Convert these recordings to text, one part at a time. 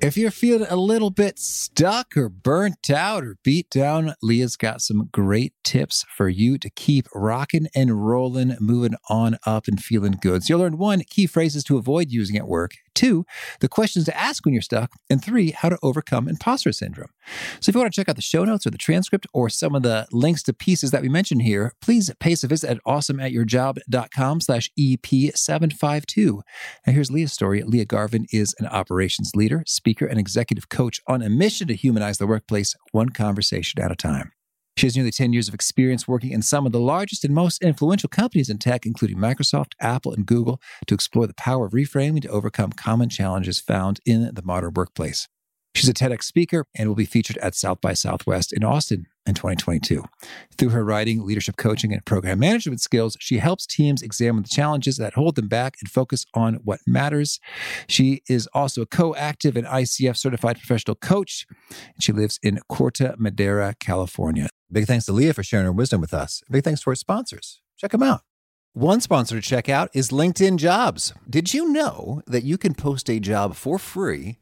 If you're feeling a little bit stuck or burnt out or beat down, Leah's got some great tips for you to keep rocking and rolling, moving on up and feeling good. So you'll learn one, key phrases to avoid using at work, two, the questions to ask when you're stuck, and three, how to overcome imposter syndrome. So if you want to check out the show notes or the transcript or some of the links to pieces that we mentioned here, please pay us a visit at awesomeatyourjob.com slash EP752. Now here's Leah's story. Leah Garvin is an operations leader, speaker, and executive coach on a mission to humanize the workplace one conversation at a time. She has nearly 10 years of experience working in some of the largest and most influential companies in tech, including Microsoft, Apple, and Google, to explore the power of reframing to overcome common challenges found in the modern workplace. She's a TEDx speaker and will be featured at South by Southwest in Austin in 2022. Through her writing, leadership coaching, and program management skills, she helps teams examine the challenges that hold them back and focus on what matters. She is also a co active and ICF certified professional coach, and she lives in Corte Madera, California. Big thanks to Leah for sharing her wisdom with us. Big thanks to our sponsors. Check them out. One sponsor to check out is LinkedIn Jobs. Did you know that you can post a job for free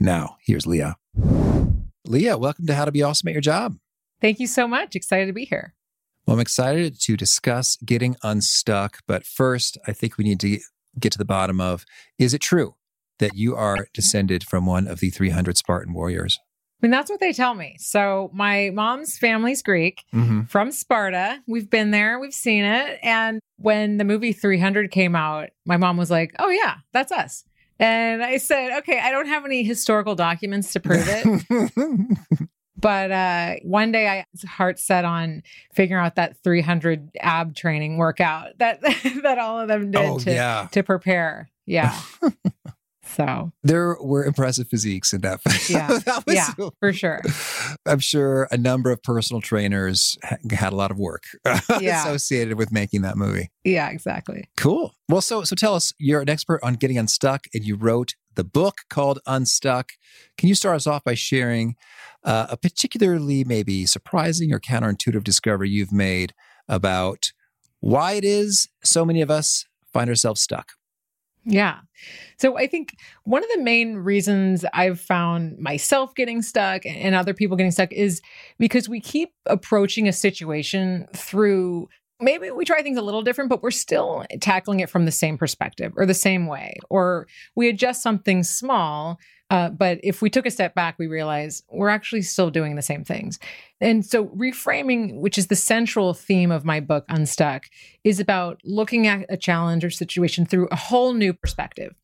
Now, here's Leah. Leah, welcome to How to Be Awesome at Your Job. Thank you so much. Excited to be here. Well, I'm excited to discuss getting unstuck. But first, I think we need to get to the bottom of is it true that you are descended from one of the 300 Spartan warriors? I mean, that's what they tell me. So, my mom's family's Greek Mm-hmm. from Sparta. We've been there, we've seen it. And when the movie 300 came out, my mom was like, Oh, yeah, that's us. And I said, Okay, I don't have any historical documents to prove it. but uh, one day I heart set on figuring out that 300 ab training workout that that all of them did oh, to, yeah. to prepare. Yeah. so, There were impressive physiques in that. Yeah. that was, yeah, for sure. I'm sure a number of personal trainers had a lot of work Yeah. associated with making that movie. Yeah, exactly. Cool. Well, so so tell us, you're an expert on getting unstuck, and you wrote the book called Unstuck. Can you start us off by sharing uh, a particularly maybe surprising or counterintuitive discovery you've made about why it is so many of us find ourselves stuck? Yeah. So I think one of the main reasons I've found myself getting stuck and other people getting stuck is because we keep approaching a situation through maybe we try things a little different, but we're still tackling it from the same perspective or the same way, or we adjust something small. Uh, but if we took a step back, we realize we're actually still doing the same things. And so, reframing, which is the central theme of my book, Unstuck, is about looking at a challenge or situation through a whole new perspective,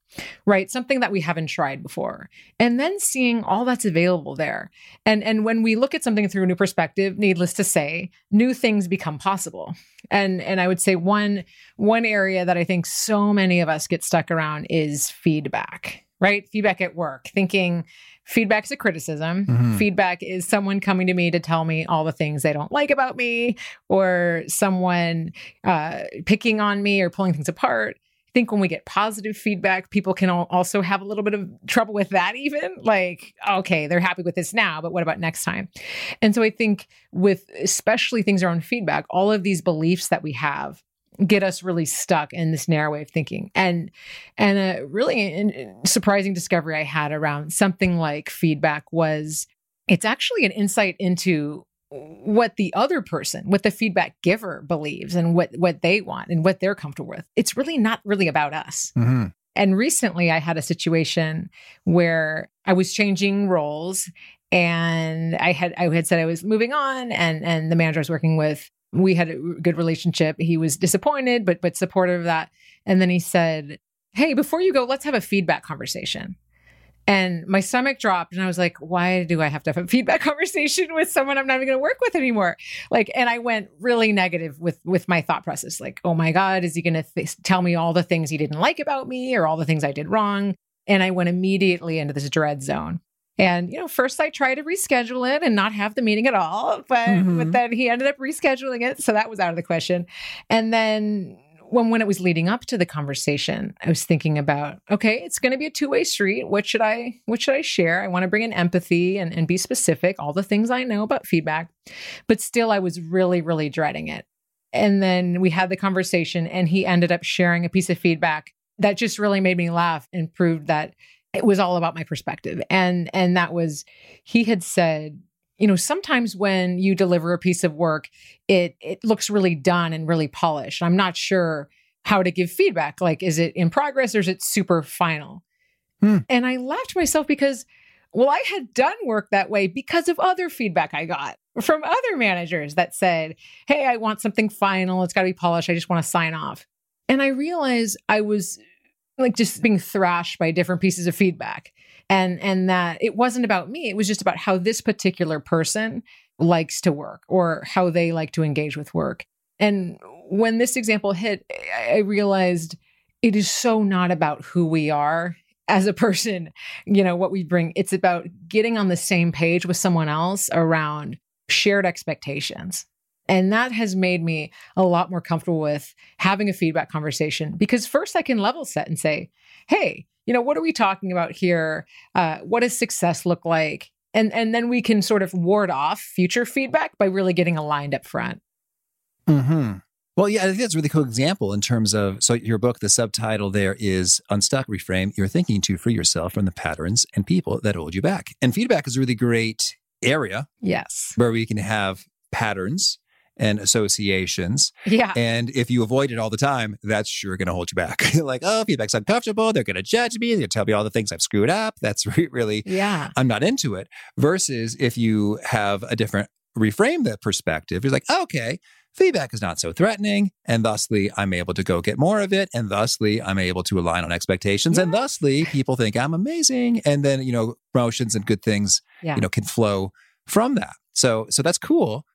right? Something that we haven't tried before, and then seeing all that's available there. And and when we look at something through a new perspective, needless to say, new things become possible. And and I would say one one area that I think so many of us get stuck around is feedback, right? Feedback at work, thinking feedback's a criticism. Mhm. Feedback is someone coming to me to tell me all the things they don't like about me, or someone uh, picking on me or pulling things apart. I think when we get positive feedback, people can also have a little bit of trouble with that, even like, okay, they're happy with this now, but what about next time? And so I think with especially things around feedback, all of these beliefs that we have get us really stuck in this narrow way of thinking. And and a really surprising discovery I had around something like feedback was it's actually an insight into what the other person, what the feedback giver believes and what what they want and what they're comfortable with. It's really not really about us. Mm-hmm. And recently I had a situation where I was changing roles and I had I had said I was moving on and and the manager I was working with we had a good relationship. He was disappointed but but supportive of that. And then he said, "Hey, before you go, let's have a feedback conversation." And my stomach dropped, and I was like, why do I have to have a feedback conversation with someone I'm not even going to work with anymore? Like, and I went really negative with with my thought process. Like, oh my God, is he going to th- tell me all the things he didn't like about me or all the things I did wrong? And I went immediately into this dread zone. And you know, first I tried to reschedule it and not have the meeting at all, but mm-hmm. but then he ended up rescheduling it, so that was out of the question. And then when when it was leading up to the conversation, I was thinking about, okay, it's going to be a two way street. What should I what should I share? I want to bring in empathy and, and be specific, all the things I know about feedback, but still, I was really really dreading it. And then we had the conversation, and he ended up sharing a piece of feedback that just really made me laugh and proved that it was all about my perspective. And and that was he had said you know sometimes when you deliver a piece of work it it looks really done and really polished. I'm not sure how to give feedback like is it in progress or is it super final? Hmm. and i laughed myself because well i had done work that way because of other feedback i got from other managers that said hey i want something final. It's got to be polished. I just want to sign off. And i realized i was like just being thrashed by different pieces of feedback. And and that it wasn't about me. It was just about how this particular person likes to work or how they like to engage with work. And when this example hit i realized it is so not about who we are as a person you know what we bring. It's about getting on the same page with someone else around shared expectations and that has made me a lot more comfortable with having a feedback conversation because first I can level set and say, hey, you know, what are we talking about here? Uh, what does success look like? And and then we can sort of ward off future feedback by really getting aligned up front. Hmm. Well, yeah, I think that's a really cool example in terms of so your book. The subtitle there is "Unstuck: Reframe Your Thinking to Free Yourself from the Patterns and People That Hold You Back." And feedback is a really great area. Yes, where we can have patterns and associations. Yeah. And if you avoid it all the time, that's sure going to hold you back. like, oh, feedback's uncomfortable. They're going to judge me. They're going to tell me all the things I've screwed up. That's really, yeah. I'm not into it. Versus if you have a different reframe the perspective, you're like, oh, okay, feedback is not so threatening. And thusly, I'm able to go get more of it. And thusly, I'm able to align on expectations. Yeah. And thusly, people think I'm amazing. And then, you know, promotions and good things, yeah. you know, can flow from that. So, so that's cool.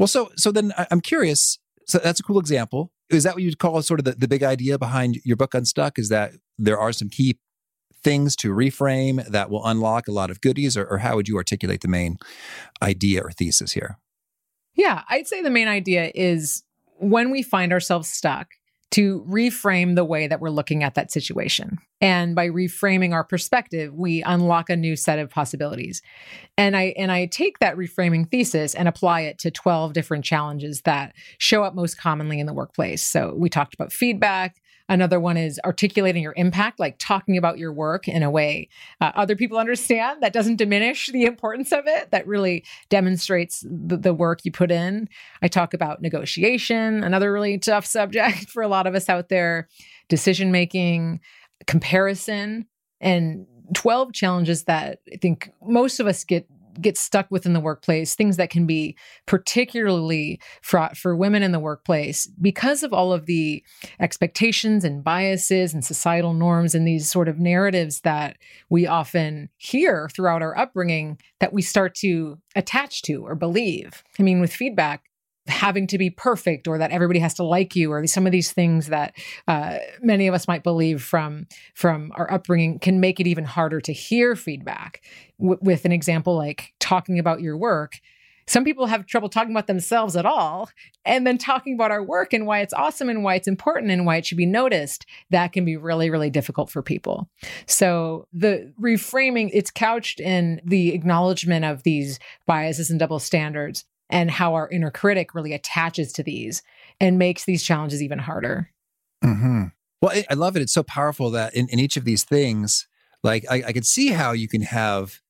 Well, so so then I'm curious. So that's a cool example. Is that what you'd call sort of the, the big idea behind your book Unstuck? Is that there are some key things to reframe that will unlock a lot of goodies, or, or how would you articulate the main idea or thesis here? Yeah, I'd say the main idea is when we find ourselves stuck, to reframe the way that we're looking at that situation. And by reframing our perspective, we unlock a new set of possibilities. And I and I take that reframing thesis and apply it to 12 different challenges that show up most commonly in the workplace. So we talked about feedback, Another one is articulating your impact, like talking about your work in a way uh, other people understand that doesn't diminish the importance of it, that really demonstrates the, the work you put in. I talk about negotiation, another really tough subject for a lot of us out there, decision making, comparison, and 12 challenges that I think most of us get get stuck within the workplace, things that can be particularly fraught for women in the workplace because of all of the expectations and biases and societal norms and these sort of narratives that we often hear throughout our upbringing that we start to attach to or believe. I mean, with feedback, having to be perfect or that everybody has to like you or some of these things that uh, many of us might believe from from our upbringing can make it even harder to hear feedback. W- with an example like talking about your work some people have trouble talking about themselves at all and then talking about our work and why it's awesome and why it's important and why it should be noticed. That can be really really difficult for people. So the reframing it's couched in the acknowledgement of these biases and double standards and how our inner critic really attaches to these and makes these challenges even harder. Mm-hmm. Well, I love it. It's so powerful that in, in each of these things, like I, I could see how you can have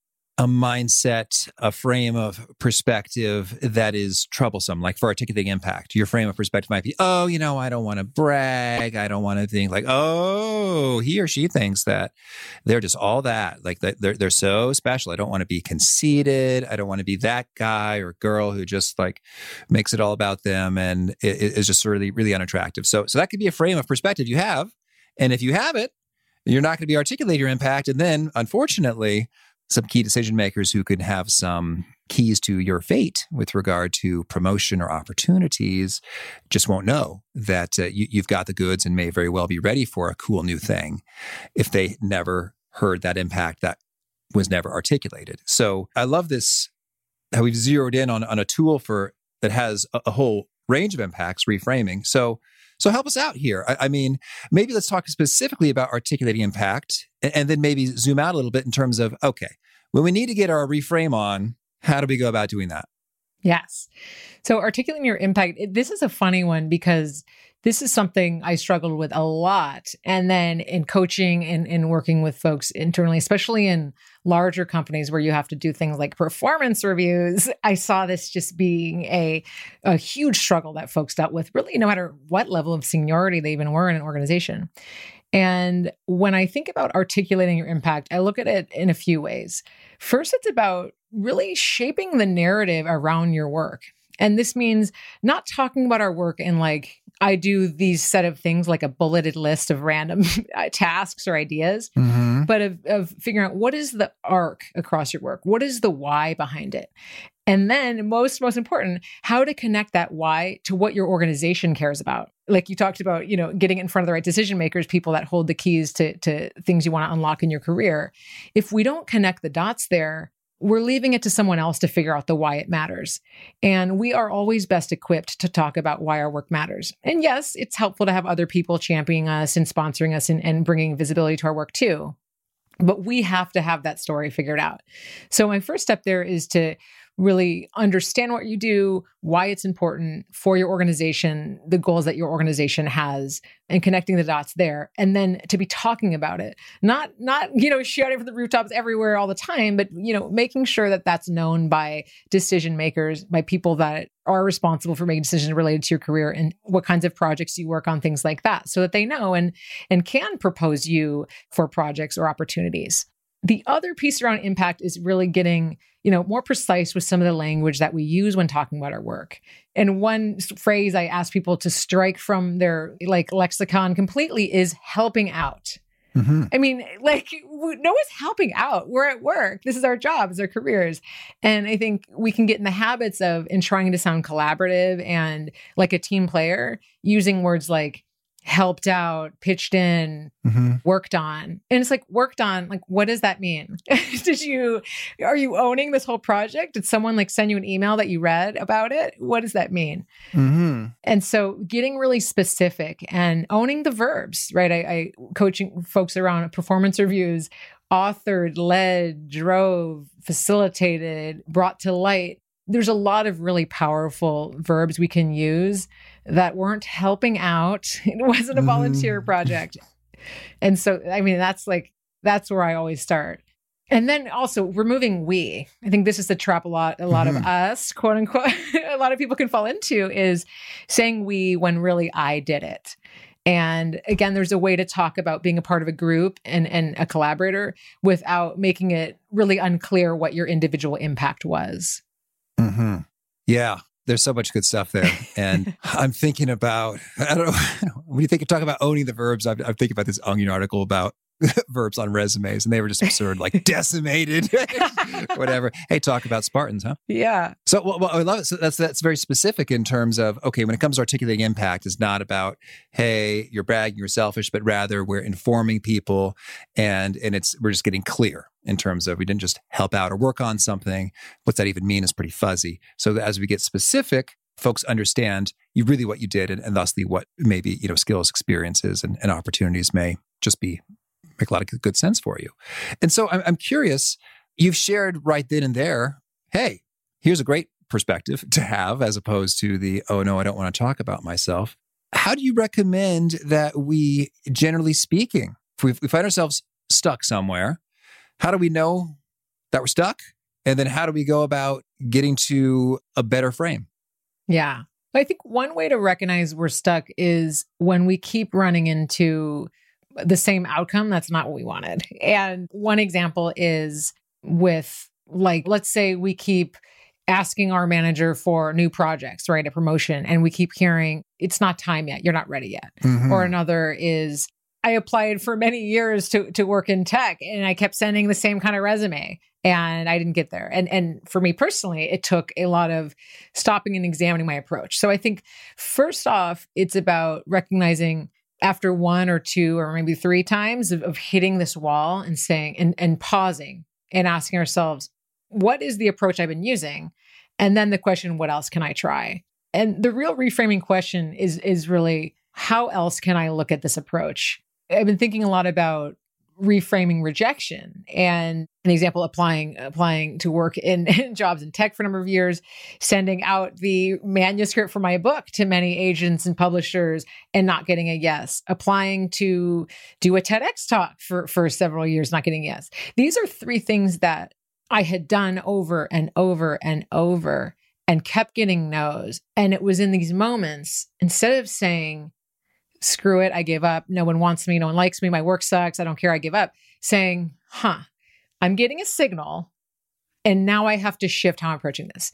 a mindset, a frame of perspective that is troublesome. Like for articulating impact, your frame of perspective might be, oh, you know, I don't want to brag. I don't want to think like, oh, he or she thinks that they're just all that. Like they're, they're so special. I don't want to be conceited. I don't want to be that guy or girl who just like makes it all about them and is just really, really unattractive. So, so that could be a frame of perspective you have. And if you have it, you're not going to be articulating your impact. And then unfortunately, some key decision makers who could have some keys to your fate with regard to promotion or opportunities just won't know that uh, you, you've got the goods and may very well be ready for a cool new thing if they never heard that impact that was never articulated. So I love this how we've zeroed in on, on a tool for that has a, a whole range of impacts, reframing. So so help us out here. I, I, mean, maybe let's talk specifically about articulating impact and, and then maybe zoom out a little bit in terms of, okay, when we need to get our reframe on, how do we go about doing that? Yes. So articulating your impact, this is a funny one because this is something I struggled with a lot. And then in coaching and in working with folks internally, especially in larger companies where you have to do things like performance reviews, I saw this just being a, a huge struggle that folks dealt with, really, no matter what level of seniority they even were in an organization. And when I think about articulating your impact, I look at it in a few ways. First, it's about really shaping the narrative around your work. And this means not talking about our work in like, I do these set of things like a bulleted list of random tasks or ideas, mm-hmm. but of, of figuring out what is the arc across your work? What is the why behind it? And then most, most important, how to connect that why to what your organization cares about. Like you talked about, you know, getting in front of the right decision makers, people that hold the keys to, to things you want to unlock in your career. If we don't connect the dots there, we're leaving it to someone else to figure out the why it matters. And we are always best equipped to talk about why our work matters. And yes, it's helpful to have other people championing us and sponsoring us and, and bringing visibility to our work too. But we have to have that story figured out. So, my first step there is to really understand what you do, why it's important for your organization, the goals that your organization has, and connecting the dots there. And then to be talking about it, not, not, you know, shouting from the rooftops everywhere all the time, but, you know, making sure that that's known by decision makers, by people that are responsible for making decisions related to your career and what kinds of projects you work on, things like that, so that they know and, and can propose you for projects or opportunities. The other piece around impact is really getting, you know, more precise with some of the language that we use when talking about our work. And one phrase I ask people to strike from their like lexicon completely is helping out. Mm-hmm. I mean, like, no one's helping out. We're at work. This is our jobs, our careers. And I think we can get in the habits of, in trying to sound collaborative and like a team player, using words like helped out, pitched in, mm-hmm. worked on. And it's like worked on, like what does that mean? Did you are you owning this whole project? Did someone like send you an email that you read about it? What does that mean? Mm-hmm. And so getting really specific and owning the verbs, right? I, I coaching folks around performance reviews, authored, led, drove, facilitated, brought to light there's a lot of really powerful verbs we can use that weren't helping out. It wasn't a volunteer mm. project. And so, I mean, that's like, that's where I always start. And then also removing we. I think this is the trap a lot, a lot mm-hmm. of us, quote unquote, a lot of people can fall into is saying we when really I did it. And again, there's a way to talk about being a part of a group and, and a collaborator without making it really unclear what your individual impact was. Mm-hmm. Yeah, there's so much good stuff there. And I'm thinking about, I don't know, when you think of talking about owning the verbs, I'm, I'm thinking about this Onion article about verbs on resumes and they were just absurd, like decimated, whatever. Hey, talk about Spartans, huh? Yeah. So, well, well, I love it. So that's that's very specific in terms of okay, when it comes to articulating impact, it's not about hey, you're bragging, you're selfish, but rather we're informing people, and and it's we're just getting clear in terms of we didn't just help out or work on something. What's that even mean is pretty fuzzy. So as we get specific, folks understand you really what you did and, and thusly what maybe you know skills experiences and, and opportunities may just be make a lot of good sense for you. And so I'm, I'm curious, you've shared right then and there, hey, here's a great perspective to have as opposed to the, oh no, I don't want to talk about myself. How do you recommend that we, generally speaking, if we, we find ourselves stuck somewhere, how do we know that we're stuck? And then how do we go about getting to a better frame? Yeah. I think one way to recognize we're stuck is when we keep running into the same outcome that's not what we wanted. And one example is with like let's say we keep asking our manager for new projects, right? A promotion and we keep hearing it's not time yet. You're not ready yet. Mm-hmm. Or another is I applied for many years to to work in tech and I kept sending the same kind of resume and I didn't get there. And and for me personally, it took a lot of stopping and examining my approach. So I think first off, it's about recognizing after one or two or maybe three times of, of hitting this wall and saying and and pausing and asking ourselves, what is the approach I've been using? And then the question, what else can I try? And the real reframing question is is really how else can I look at this approach? I've been thinking a lot about reframing rejection and an example applying applying to work in, in, jobs in tech for a number of years sending out the manuscript for my book to many agents and publishers and not getting a yes applying to do a TEDx talk for for several years not getting yes. These are three things that I had done over and over and over and kept getting no's. And it was in these moments instead of saying screw it, I give up. No one wants me. No one likes me. My work sucks. I don't care. I give up. Saying, huh, I'm getting a signal and now I have to shift how I'm approaching this.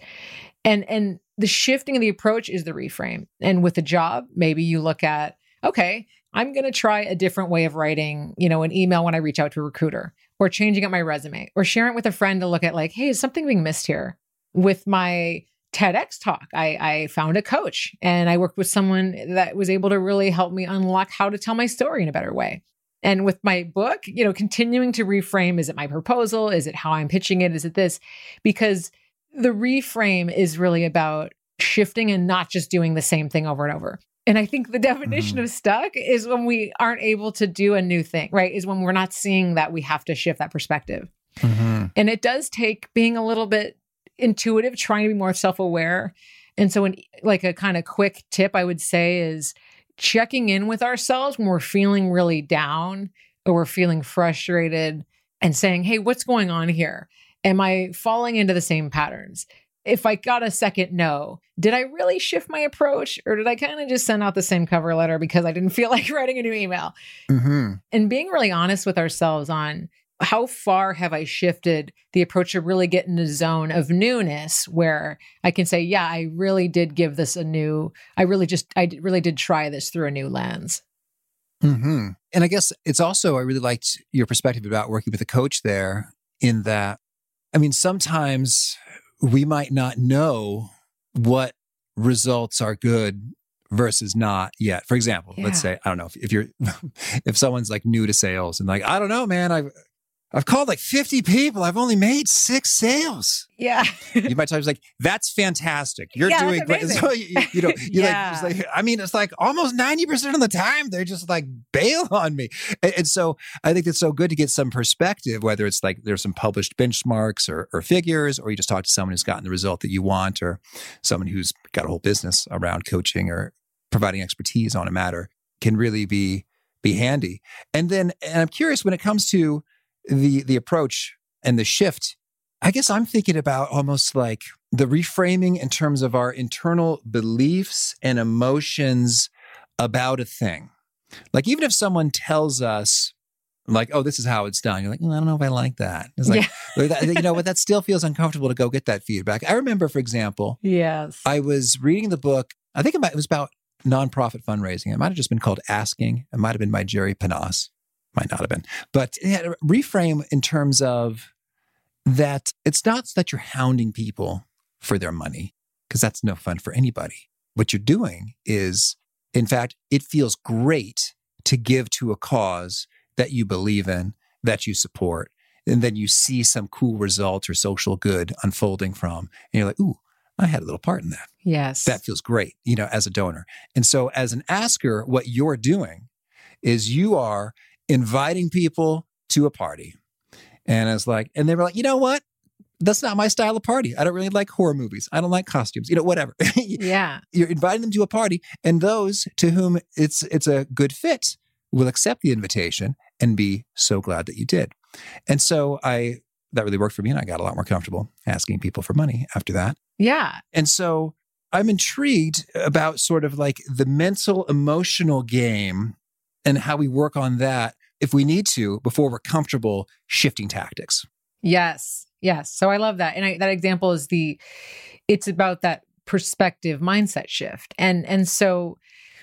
And and the shifting of the approach is the reframe. And with a job, maybe you look at, okay, I'm going to try a different way of writing, you know, an email when I reach out to a recruiter or changing up my resume or sharing it with a friend to look at like, hey, is something being missed here? With my TEDx talk. I, I found a coach and I worked with someone that was able to really help me unlock how to tell my story in a better way. And with my book, you know, continuing to reframe is it my proposal? Is it how I'm pitching it? Is it this? Because the reframe is really about shifting and not just doing the same thing over and over. And I think the definition mm-hmm. of stuck is when we aren't able to do a new thing, right? Is when we're not seeing that we have to shift that perspective. Mm-hmm. And it does take being a little bit intuitive, trying to be more self aware. And so, in, like a kind of quick tip, I would say is checking in with ourselves when we're feeling really down or we're feeling frustrated and saying, Hey, what's going on here? Am I falling into the same patterns? If I got a second no, did I really shift my approach or did I kind of just send out the same cover letter because I didn't feel like writing a new email? Mm-hmm. And being really honest with ourselves on how far have I shifted the approach to really get in the zone of newness where I can say, yeah, I really did give this a new, I really just, I really did try this through a new lens. Mm-hmm. And I guess it's also, I really liked your perspective about working with a coach there in that, I mean, sometimes we might not know what results are good versus not yet. For example, yeah. let's say, I don't know if, if you're, if someone's like new to sales and like, I don't know, man, I've, I've called like 50 people. I've only made six sales. Yeah. you might tell me like, that's fantastic. You're yeah, doing great. So, you, you, know, you yeah. like, like, I mean, it's like almost 90% of the time they're just like bail on me. And, and, so I think it's so good to get some perspective, whether it's like there's some published benchmarks or, or figures, or you just talk to someone who's gotten the result that you want, or someone who's got a whole business around coaching or providing expertise on a matter can really be, be handy. And then, and I'm curious when it comes to, the the approach and the shift i guess i'm thinking about almost like the reframing in terms of our internal beliefs and emotions about a thing. Like even if someone tells us like oh this is how it's done you're like mm, i don't know if i like that. It's like yeah. you know but that still feels uncomfortable to go get that feedback. I remember for example yes. I was reading the book i think it was about nonprofit fundraising. It might have just been called asking. It might have been by jerry panas might not have been, but yeah, reframe in terms of that it's not that you're hounding people for their money, because that's no fun for anybody. What you're doing is, in fact, it feels great to give to a cause that you believe in, that you support, and then you see some cool result or social good unfolding from, and you're like, ooh, I had a little part in that. Yes. That feels great, you know, as a donor. And so as an asker, what you're doing is you are inviting people to a party. And I was like, and they were like, you know what? that's not my style of party. I don't really like horror movies. I don't like costumes, you know, whatever. yeah. You're inviting them to a party, and those to whom it's it's a good fit will accept the invitation and be so glad that you did. And so I that really worked for me and I got a lot more comfortable asking people for money after that. Yeah. And so I'm intrigued about sort of like the mental emotional game and how we work on that if we need to before we're comfortable shifting tactics. Yes. Yes. So I love that. And I, that example is the it's about that perspective mindset shift. And and so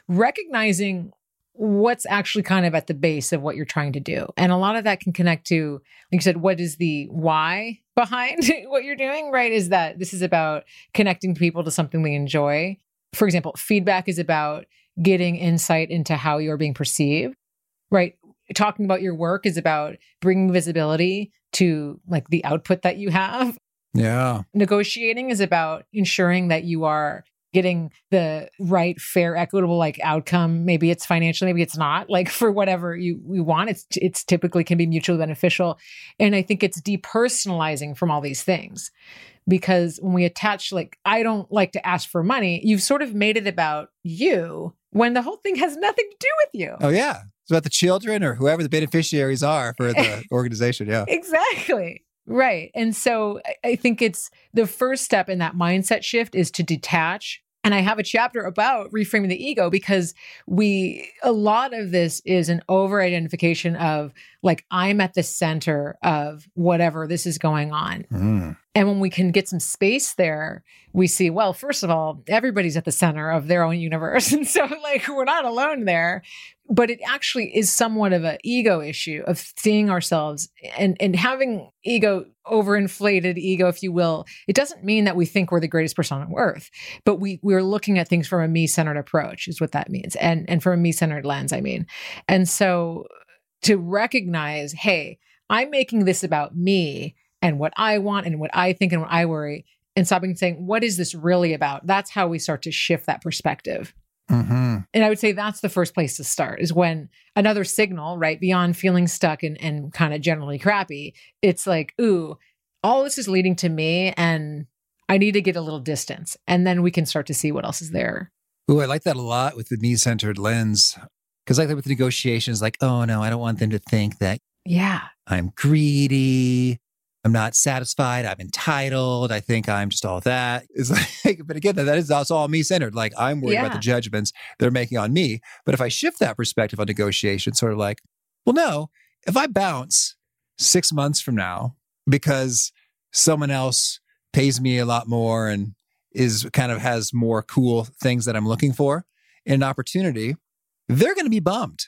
recognizing what's actually kind of at the base of what you're trying to do. And a lot of that can connect to, like you said, what is the why behind what you're doing, right? Is that this is about connecting people to something they enjoy. For example, feedback is about getting insight into how you're being perceived, right? Talking about your work is about bringing visibility to like the output that you have. Yeah. Negotiating is about ensuring that you are getting the right fair equitable like outcome. Maybe it's financial maybe it's not like for whatever you we want. It's it's typically can be mutually beneficial. And i think it's depersonalizing from all these things. Because when we attach like i don't like to ask for money you've sort of made it about you when the whole thing has nothing to do with you. Oh yeah it's about the children or whoever the beneficiaries are for the organization yeah exactly Right. And so I think it's the first step in that mindset shift is to detach. And I have a chapter about reframing the ego because we, a lot of this is an over identification of like, I'm at the center of whatever this is going on. Mm. And when we can get some space there, we see, well, first of all, everybody's at the center of their own universe. And so, like, we're not alone there but it actually is somewhat of an ego issue of seeing ourselves and and having ego overinflated ego if you will. It doesn't mean that we think we're the greatest person on earth but we we're looking at things from a me-centered approach is what that means. And and from a me-centered lens i mean. And so to recognize hey i'm making this about me and what i want and what i think and what i worry and stopping saying what is this really about? That's how we start to shift that perspective Mm-hmm. And I would say that's the first place to start is when another signal, right, beyond feeling stuck and, and kind of generally crappy, it's like, ooh, all this is leading to me and I need to get a little distance. And then we can start to see what else is there. Ooh, I like that a lot with the me centered lens. Cause like with negotiations, like, oh no, I don't want them to think that yeah, I'm greedy. I'm not satisfied. I'm entitled. I think I'm just all that. It's like, but again, that is that's all me centered. Like I'm worried yeah. about the judgments they're making on me. But if I shift that perspective on negotiation, sort of like, well, no, if I bounce six months from now because someone else pays me a lot more and is kind of has more cool things that I'm looking for in an opportunity, they're going to be bummed.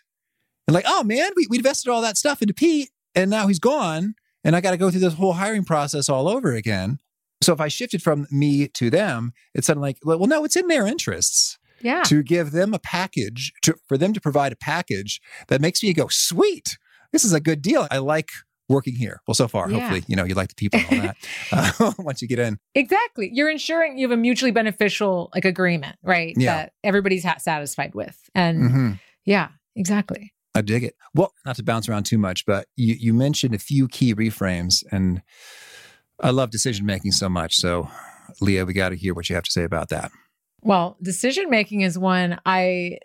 And like, oh man, we, we invested all that stuff into Pete and now he's gone and I got to go through this whole hiring process all over again. So if I shifted from me to them, it's suddenly like, well, no, it's in their interests. Yeah. To give them a package, to, for them to provide a package that makes me go, sweet, this is a good deal. I like working here. Well, so far, yeah. hopefully, you know, you like the people and all that uh, once you get in. Exactly. You're ensuring you have a mutually beneficial like agreement, right? Yeah. That everybody's ha- satisfied with. And mm-hmm. yeah, exactly. I dig it. Well, not to bounce around too much, but you, you mentioned a few key reframes, and I love decision making so much. So, Leah, we got to hear what you have to say about that. Well, decision making is one I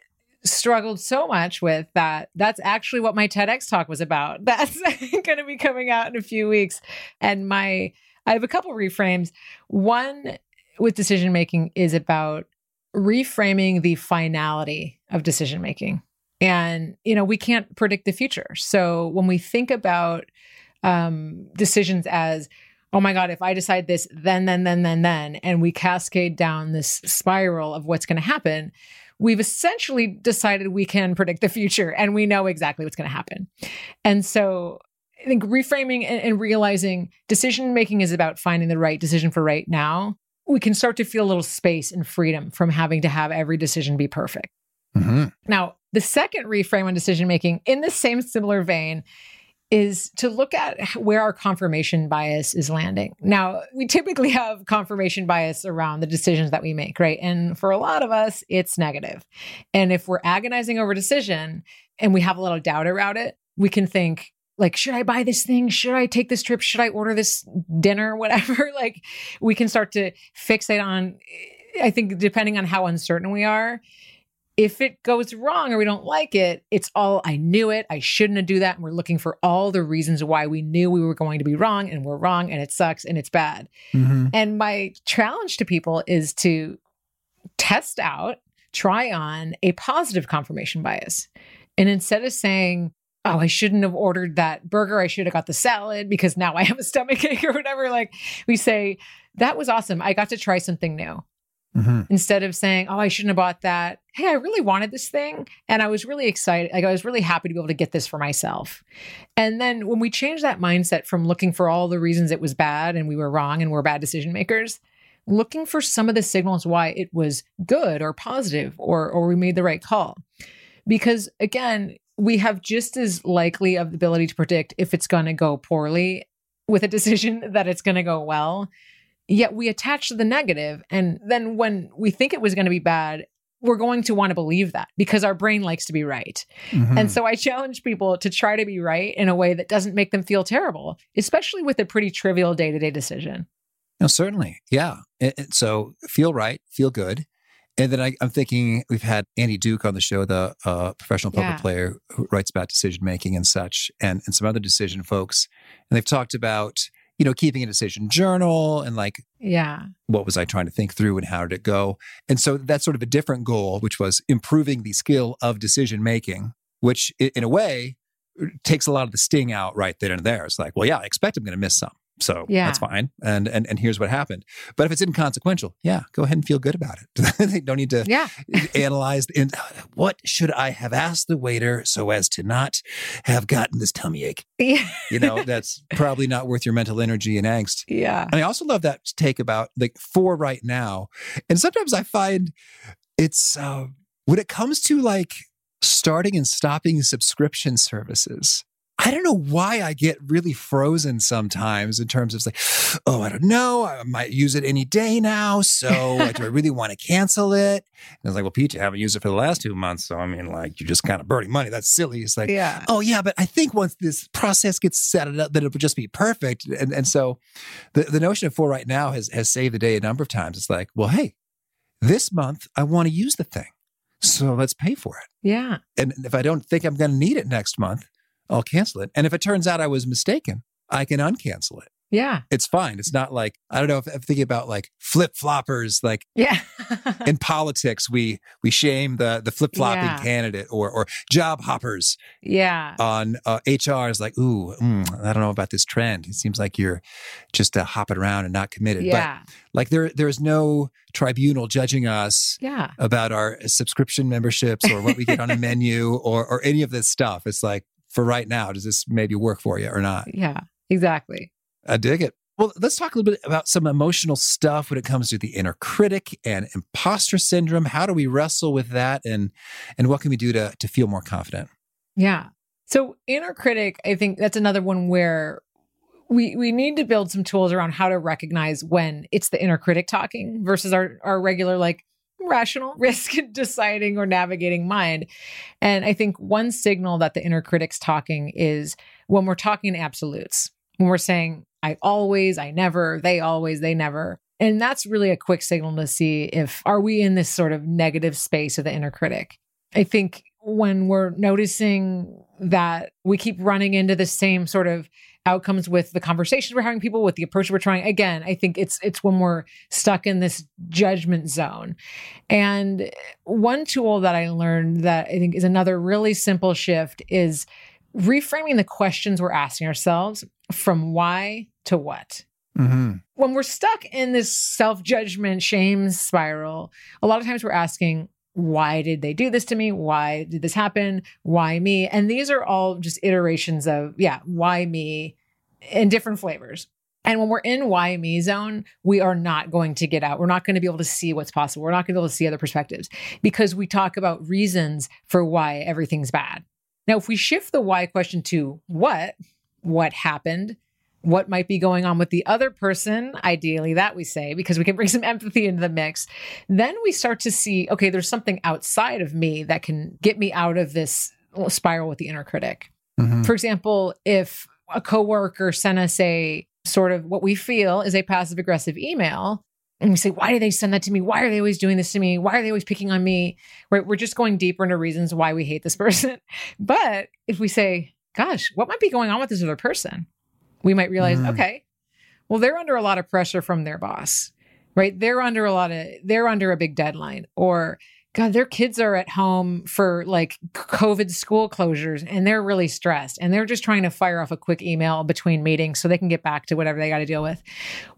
struggled so much with that that's actually what my TEDx talk was about. That's going to be coming out in a few weeks. And my I have a couple reframes. One with decision making is about reframing the finality of decision making. And, you know, we can't predict the future. So when we think about um, decisions as, oh my God, if I decide this, then, then, then, then, then, and we cascade down this spiral of what's going to happen, we've essentially decided we can predict the future and we know exactly what's going to happen. And so I think reframing and, and realizing decision making is about finding the right decision for right now. We can start to feel a little space and freedom from having to have every decision be perfect. Mm-hmm. Now, the second reframe on decision making, in the same similar vein, is to look at where our confirmation bias is landing. Now, we typically have confirmation bias around the decisions that we make, right? And for a lot of us, it's negative. And if we're agonizing over decision and we have a little doubt around it, we can think, like, should I buy this thing? Should I take this trip? Should I order this dinner? Whatever. like, we can start to fixate on, I think, depending on how uncertain we are. If it goes wrong or we don't like it, it's all I knew it. I shouldn't have do that. And we're looking for all the reasons why we knew we were going to be wrong and we're wrong and it sucks and it's bad. Mm-hmm. And my challenge to people is to test out, try on a positive confirmation bias. And instead of saying, oh, I shouldn't have ordered that burger, I should have got the salad because now I have a stomach ache or whatever, like we say, that was awesome. I got to try something new. Mm-hmm. Instead of saying, oh, I shouldn't have bought that. Hey, I really wanted this thing. And I was really excited. Like, I was really happy to be able to get this for myself. And then when we change that mindset from looking for all the reasons it was bad and we were wrong and we're bad decision makers, looking for some of the signals why it was good or positive or or we made the right call. Because again, we have just as likely of the ability to predict if it's going to go poorly with a decision that it's going to go well. Yet we attach to the negative and then when we think it was going to be bad, we're going to want to believe that because our brain likes to be right. Mhm. And so I challenge people to try to be right in a way that doesn't make them feel terrible, especially with a pretty trivial day-to-day decision. No, certainly. Yeah. And- and so feel right, feel good. And then I, I'm thinking we've had Annie Duke on the show, the uh, professional poker Yeah. player who writes about decision making and such, and, and some other decision folks. And they've talked about, you know, keeping a decision journal and like, Yeah. what was I trying to think through and how did it go? And so that's sort of a different goal, which was improving the skill of decision making, which in a way er, takes a lot of the sting out right then and there. It's like, well, yeah, I expect I'm going to miss some. So Yeah. that's fine. And, and and here's what happened. But if it's inconsequential, yeah, go ahead and feel good about it. they don't need to Yeah. analyze in what should I have asked the waiter so as to not have gotten this tummy ache. Yeah. You know, that's probably not worth your mental energy and angst. Yeah. And I also love that take about like for right now. And sometimes I find it's uh, when it comes to like starting and stopping subscription services. I don't know why I get really frozen sometimes in terms of like, oh, I don't know. I might use it any day now. So do I really want to cancel it? And it's like, well, Pete, you haven't used it for the last two months. So I mean, like, you're just kind of burning money. That's silly. It's like, Yeah. oh yeah, but I think once this process gets set up, that it would just be perfect. And and so the, the notion of for right now has has saved the day a number of times. It's like, well, hey, this month I want to use the thing. So let's pay for it. Yeah. And if I don't think I'm going to need it next month, I'll cancel it. And if it turns out I was mistaken, I can uncancel it. Yeah. It's fine. It's not like I don't know if I'm thinking about like flip floppers, like Yeah. in politics, we we shame the the flip flopping Yeah. candidate or or job hoppers yeah. on uh, HR is like, ooh, mm, I don't know about this trend. It seems like you're just uh, hopping around and not committed. Yeah. But like there there is no tribunal judging us Yeah. about our subscription memberships or what we get on a menu or or any of this stuff. It's like for right now, does this maybe work for you or not? Yeah. Exactly. I dig it. Well, let's talk a little bit about some emotional stuff when it comes to the inner critic and imposter syndrome. How do we wrestle with that, and and what can we do to to feel more confident? Yeah. So inner critic, I think that's another one where we we need to build some tools around how to recognize when it's the inner critic talking versus our our regular like rational risk deciding or navigating mind. And I think one signal that the inner critic's talking is when we're talking in absolutes. When we're saying I always, I never, they always, they never. And that's really a quick signal to see if are we in this sort of negative space of the inner critic. I think when we're noticing that we keep running into the same sort of outcomes with the conversations we're having people with the approach we're trying. Again i think it's it's when we're stuck in this judgment zone. And one tool that i learned that i think is another really simple shift is reframing the questions we're asking ourselves from why to what. Mm-hmm. when we're stuck in this self judgment shame spiral, a lot of times we're asking, why did they do this to me? Why did this happen? Why me? And these are all just iterations of, yeah, why me in different flavors. And when we're in why me zone, we are not going to get out. We're not going to be able to see what's possible. We're not going to be able to see other perspectives because we talk about reasons for why everything's bad. Now, if we shift the why question to what, what happened, what might be going on with the other person, ideally, that we say, because we can bring some empathy into the mix. Then we start to see, okay, there's something outside of me that can get me out of this spiral with the inner critic. Mm-hmm. For example, if a coworker sent us a sort of what we feel is a passive aggressive email, and we say, why do they send that to me? Why are they always doing this to me? Why are they always picking on me? Right? We're just going deeper into reasons why we hate this person. But if we say, gosh, what might be going on with this other person? We might realize, mm. okay, well, they're under a lot of pressure from their boss, right? They're under a lot of, they're under a big deadline, or God, their kids are at home for like COVID school closures and they're really stressed and they're just trying to fire off a quick email between meetings so they can get back to whatever they got to deal with.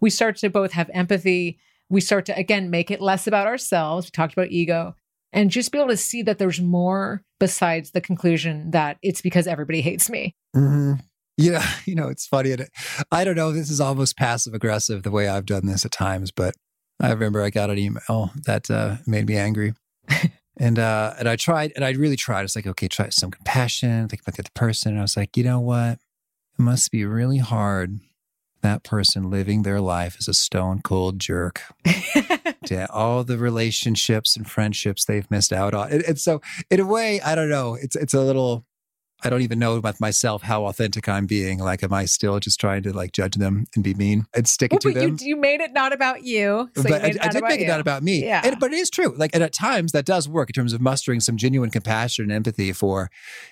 We start to both have empathy. We start to, again, make it less about ourselves. We talked about ego and just be able to see that there's more besides the conclusion that it's because everybody hates me. Mm-hmm. Yeah. You know, it's funny. I don't know. This is almost passive aggressive the way I've done this at times, but I remember I got an email that uh, made me angry and uh, and I tried, and I really tried. It's like, okay, try some compassion, think about the other person. And I was like, you know what? It must be really hard that person living their life as a stone cold jerk. yeah, all the relationships and friendships they've missed out on. And, and, so, in a way, I don't know. It's it's a little I don't even know with myself how authentic I'm being. Like, am I still just trying to like judge them and be mean and stick well, it to them? You, you made it not about you. So but you I, I, did make you. it not about me. Yeah. And, but it is true. Like, and at times that does work in terms of mustering some genuine compassion and empathy for,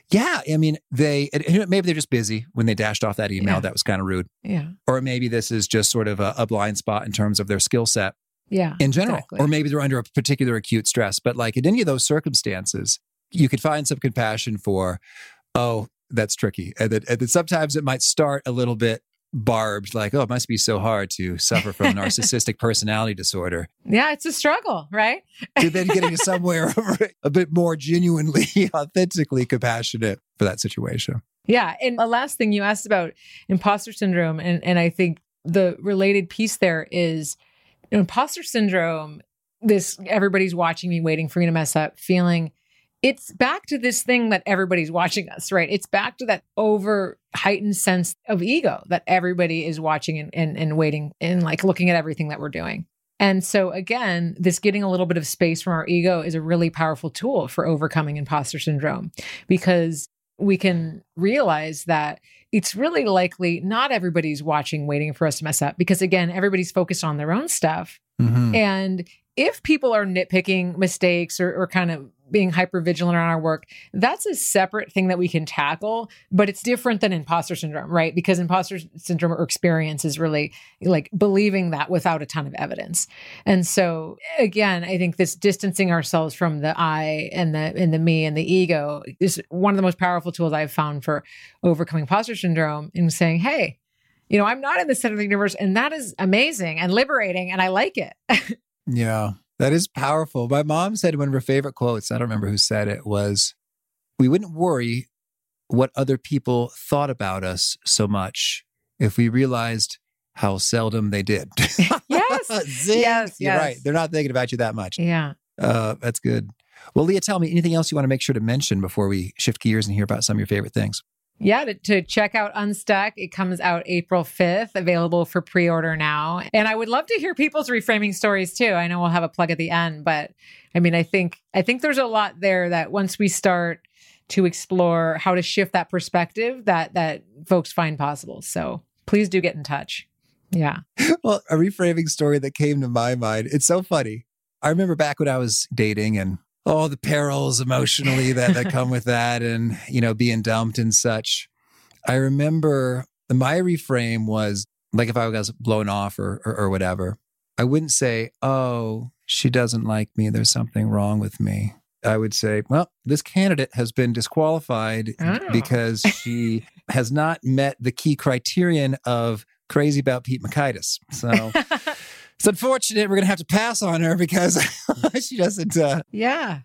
yeah, I mean, they, maybe they're just busy when they dashed off that email. Yeah. That was kind of rude. Yeah. Or maybe this is just sort of a, a blind spot in terms of their skill set. Yeah. In general. Exactly. Or maybe they're under a particular acute stress. But like in any of those circumstances, you could find some compassion for, oh, that's tricky. And that, and that sometimes it might start a little bit barbed, like, oh, it must be so hard to suffer from narcissistic personality disorder. Yeah, it's a struggle, right? to then getting somewhere a bit more genuinely, authentically compassionate for that situation. Yeah. And the last thing you asked about imposter syndrome, and, and I think the related piece there is imposter syndrome, this everybody's watching me, waiting for me to mess up, feeling it's back to this thing that everybody's watching us, right? It's back to that over heightened sense of ego that everybody is watching and, and, and waiting and like looking at everything that we're doing. And so, again, this getting a little bit of space from our ego is a really powerful tool for overcoming imposter syndrome because we can realize that it's really likely not everybody's watching, waiting for us to mess up because, again, everybody's focused on their own stuff. Mm-hmm. And if people are nitpicking mistakes or, or kind of being hyper vigilant around our work, that's a separate thing that we can tackle, but it's different than imposter syndrome, right? Because imposter syndrome or experience is really like believing that without a ton of evidence. And so again, I think this distancing ourselves from the I and the and the me and the ego is one of the most powerful tools I've found for overcoming imposter syndrome and saying, hey, you know, I'm not in the center of the universe, and that is amazing and liberating, and I like it. yeah. That is powerful. My mom said one of her favorite quotes, I don't remember who said it, was We wouldn't worry what other people thought about us so much if we realized how seldom they did. yes. yes. You're right. They're not thinking about you that much. Yeah. Uh, that's good. Well, Leah, tell me anything else you want to make sure to mention before we shift gears and hear about some of your favorite things? Yeah, to, to, check out Unstuck, it comes out April 5th, available for pre order now. And I would love to hear people's reframing stories too. I know we'll have a plug at the end, but I mean, I think, I think there's a lot there that once we start to explore how to shift that perspective that, that folks find possible. So please do get in touch. Yeah. Well, a reframing story that came to my mind. It's so funny. I remember back when I was dating and all the perils emotionally that, that come with that and, you know, being dumped and such. I remember my reframe was like if I was blown off or, or, or whatever, I wouldn't say, oh, she doesn't like me. There's something wrong with me. I would say, well, this candidate has been disqualified oh. because she has not met the key criterion of crazy about Pete Mockaitis. So it's unfortunate we're going to have to pass on her because she doesn't. Uh, yeah.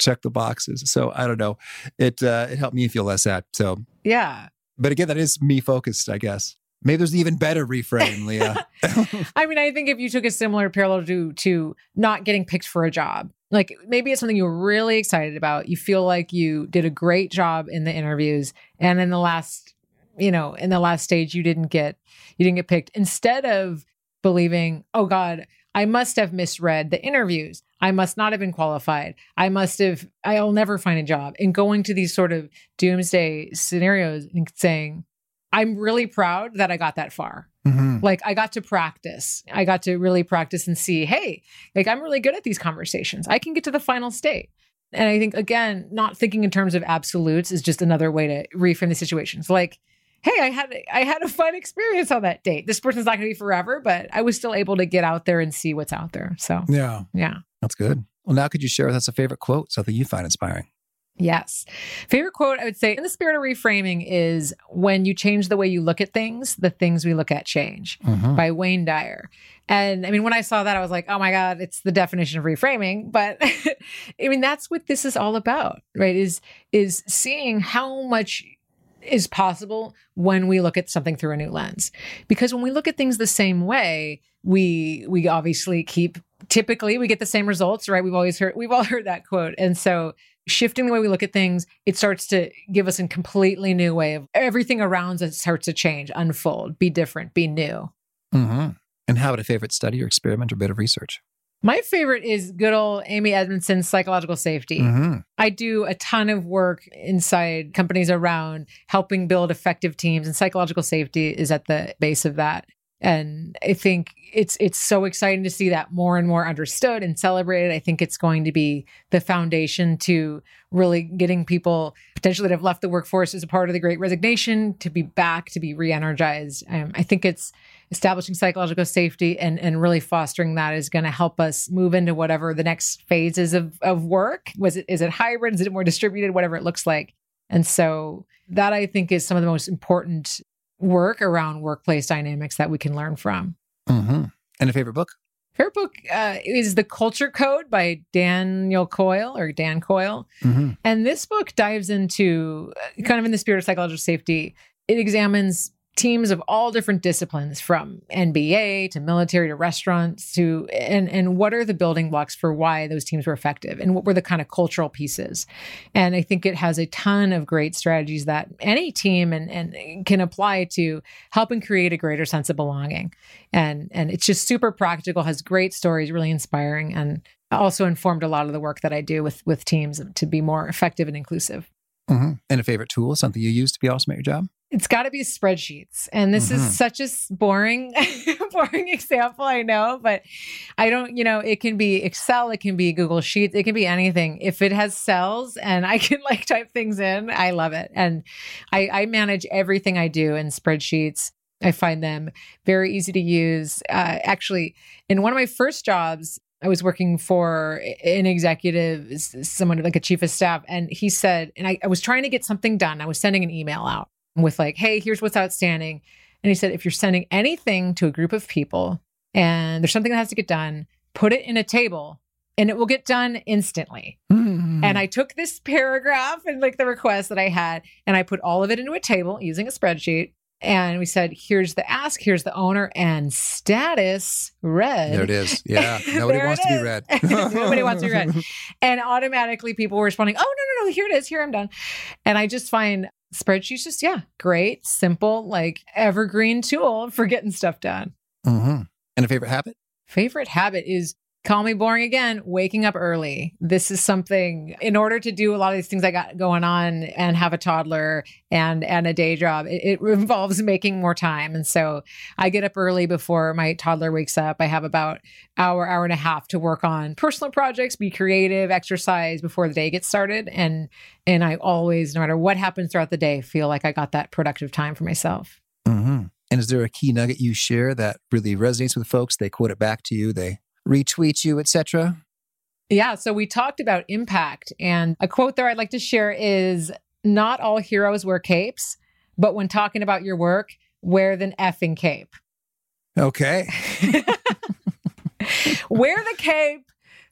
Check the boxes. So I don't know. It uh, it helped me feel less sad. So yeah. But again, that is me focused, I guess. Maybe there's an even better reframe, Leah. I mean, I think if you took a similar parallel to to not getting picked for a job, like maybe it's something you were really excited about. You feel like you did a great job in the interviews, and in the last, you know, in the last stage, you didn't get you didn't get picked. Instead of believing, oh God, I must have misread the interviews. I must not have been qualified. I must have, I'll never find a job. And going to these sort of doomsday scenarios and saying, I'm really proud that I got that far. Mm-hmm. Like I got to practice. I got to really practice and see, hey, like I'm really good at these conversations. I can get to the final state. And I think again, not thinking in terms of absolutes is just another way to reframe the situations. Like, hey, I had I had a fun experience on that date. This person's not going to be forever, but I was still able to get out there and see what's out there. So yeah, yeah, that's good. Well, now could you share with us a favorite quote, something you find inspiring? Yes. Favorite quote I would say in the spirit of reframing is when you change the way you look at things, the things we look at change mm-hmm. by Wayne Dyer. And I mean, when I saw that, I was like, oh my God, it's the definition of reframing. But I mean, that's what this is all about, right? Is is seeing how much is possible when we look at something through a new lens. Because when we look at things the same way, we we obviously keep typically we get the same results, right? We've always heard we've all heard that quote. And so shifting the way we look at things, it starts to give us a completely new way of everything around us starts to change, unfold, be different, be new. Mm-hmm. And how about a favorite study or experiment or bit of research? My favorite is good old Amy Edmondson's psychological safety. Mm-hmm. I do a ton of work inside companies around helping build effective teams, and psychological safety is at the base of that. And I think it's it's so exciting to see that more and more understood and celebrated. I think it's going to be the foundation to really getting people potentially that have left the workforce as a part of the Great Resignation to be back to be re-energized. Um, I think it's establishing psychological safety and and really fostering that is going to help us move into whatever the next phases of of work. Was it is it hybrid? Is it more distributed? Whatever it looks like. And so that I think is some of the most important work around workplace dynamics that we can learn from. Mm-hmm. And a favorite book? Favorite book uh, is The Culture Code by Daniel Coyle or Dan Coyle. Mm-hmm. And this book dives into uh, kind of in the spirit of psychological safety. It examines teams of all different disciplines from NBA to military to restaurants to and and what are the building blocks for why those teams were effective and what were the kind of cultural pieces? And i think it has a ton of great strategies that any team and, and can apply to helping create a greater sense of belonging. And and it's just super practical has great stories really inspiring and also informed a lot of the work that i do with with teams to be more effective and inclusive. Mm-hmm. and a favorite tool something you use to be awesome at your job it's got to be spreadsheets. And this mm-hmm. is such a boring, boring example, I know, but I don't, you know, it can be Excel, it can be Google Sheets, it can be anything. If it has cells and I can like type things in, I love it. And I, I manage everything I do in spreadsheets. I find them very easy to use. Uh, actually, in one of my first jobs, I was working for an executive, someone like a chief of staff, and he said, and I, I was trying to get something done. I was sending an email out with like, hey, here's what's outstanding. And he said, if you're sending anything to a group of people and there's something that has to get done, put it in a table and it will get done instantly. Mm-hmm. And I took this paragraph and like the request that I had and I put all of it into a table using a spreadsheet. And we said, here's the ask, here's the owner, and status red. There it is. Yeah. Nobody wants to be red. Nobody wants to be red. And automatically people were responding, oh, no, no, no, here it is. Here I'm done. And I just find spreadsheets just yeah great simple like evergreen tool for getting stuff done mm-hmm. and a favorite habit favorite habit is call me boring again waking up early. This is something in order to do a lot of these things i got going on and have a toddler and and a day job it, it, involves making more time. And so i get up early before my toddler wakes up. I have about hour hour and a half to work on personal projects be creative exercise before the day gets started. And and i always no matter what happens throughout the day feel like i got that productive time for myself. Mm-hmm. and is there a key nugget you share that really resonates with folks? They quote it back to you. They retweet you, etc.? Yeah, so we talked about impact, and a quote there I'd like to share is Not all heroes wear capes, but when talking about your work, wear the effing cape. Okay. wear the cape,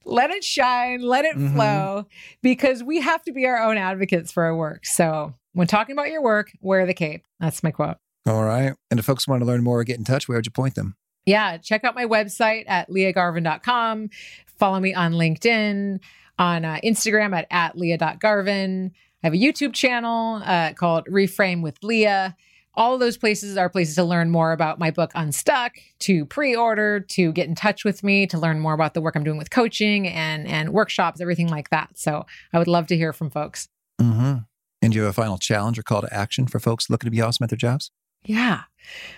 let it shine, let it mm-hmm. flow, because we have to be our own advocates for our work. So when talking about your work, wear the cape. That's my quote. All right. And if folks want to learn more or get in touch, where would you point them? Yeah, check out my website at leahgarvin.com. Follow me on LinkedIn, on uh, Instagram at, at leah.garvin. I have a YouTube channel uh, called Reframe with Leah. all those places are places to learn more about my book Unstuck, to pre-order, to get in touch with me, to learn more about the work I'm doing with coaching and and workshops, everything like that. So I would love to hear from folks. Mm-hmm. And do you have a final challenge or call to action for folks looking to be awesome at their jobs? Yeah.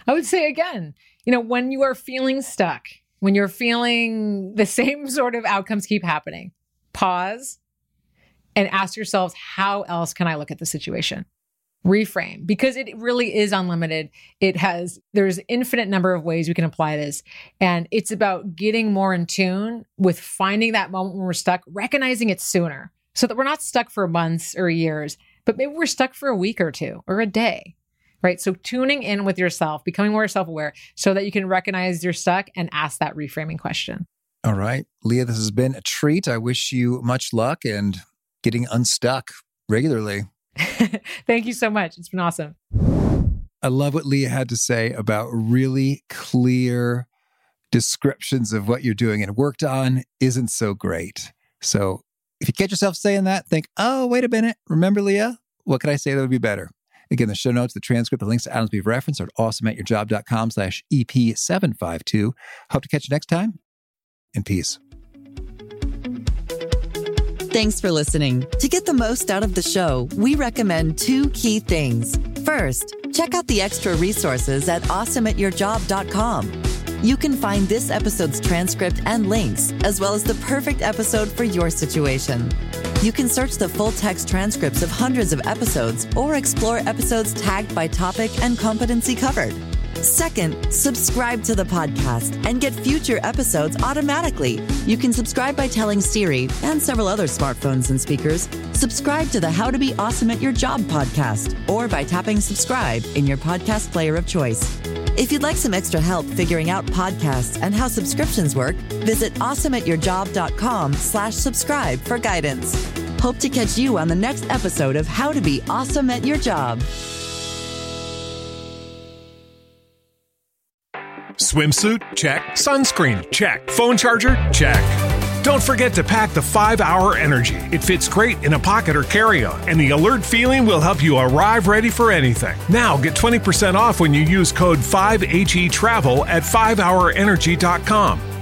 I would say again, you know, when you are feeling stuck, when you're feeling the same sort of outcomes keep happening, pause and ask yourselves, how else can I look at the situation? Reframe because it really is unlimited. It has, there's infinite number of ways we can apply this. And it's about getting more in tune with finding that moment when we're stuck, recognizing it sooner so that we're not stuck for months or years, but maybe we're stuck for a week or two or a day right? So tuning in with yourself, becoming more self aware so that you can recognize you're stuck and ask that reframing question. All right. Leah, this has been a treat. I wish you much luck and getting unstuck regularly. Thank you so much. It's been awesome. I love what Leah had to say about really clear descriptions of what you're doing and worked on isn't so great. So if you catch yourself saying that, think, oh, wait a minute. Remember, Leah? What could I say that would be better? Again, the show notes, the transcript, the links to items we've referenced are at awesomeatyourjob.com slash EP752. Hope to catch you next time. And peace. Thanks for listening. To get the most out of the show, we recommend two key things. First, check out the extra resources at awesomeatyourjob.com. You can find this episode's transcript and links, as well as the perfect episode for your situation. You can search the full text transcripts of hundreds of episodes or explore episodes tagged by topic and competency covered. Second, subscribe to the podcast and get future episodes automatically. You can subscribe by telling Siri and several other smartphones and speakers, subscribe to the How to Be Awesome at Your Job podcast, or by tapping subscribe in your podcast player of choice. If you'd like some extra help figuring out podcasts and how subscriptions work, visit awesomeatyourjob.com slash subscribe for guidance. Hope to catch you on the next episode of How to Be Awesome at Your Job. Swimsuit? Check. Sunscreen? Check. Phone charger? Check. Don't forget to pack the 5 Hour Energy. It fits great in a pocket or carry on, and the alert feeling will help you arrive ready for anything. Now get 20% off when you use code 5HE Travel at 5hourenergy.com.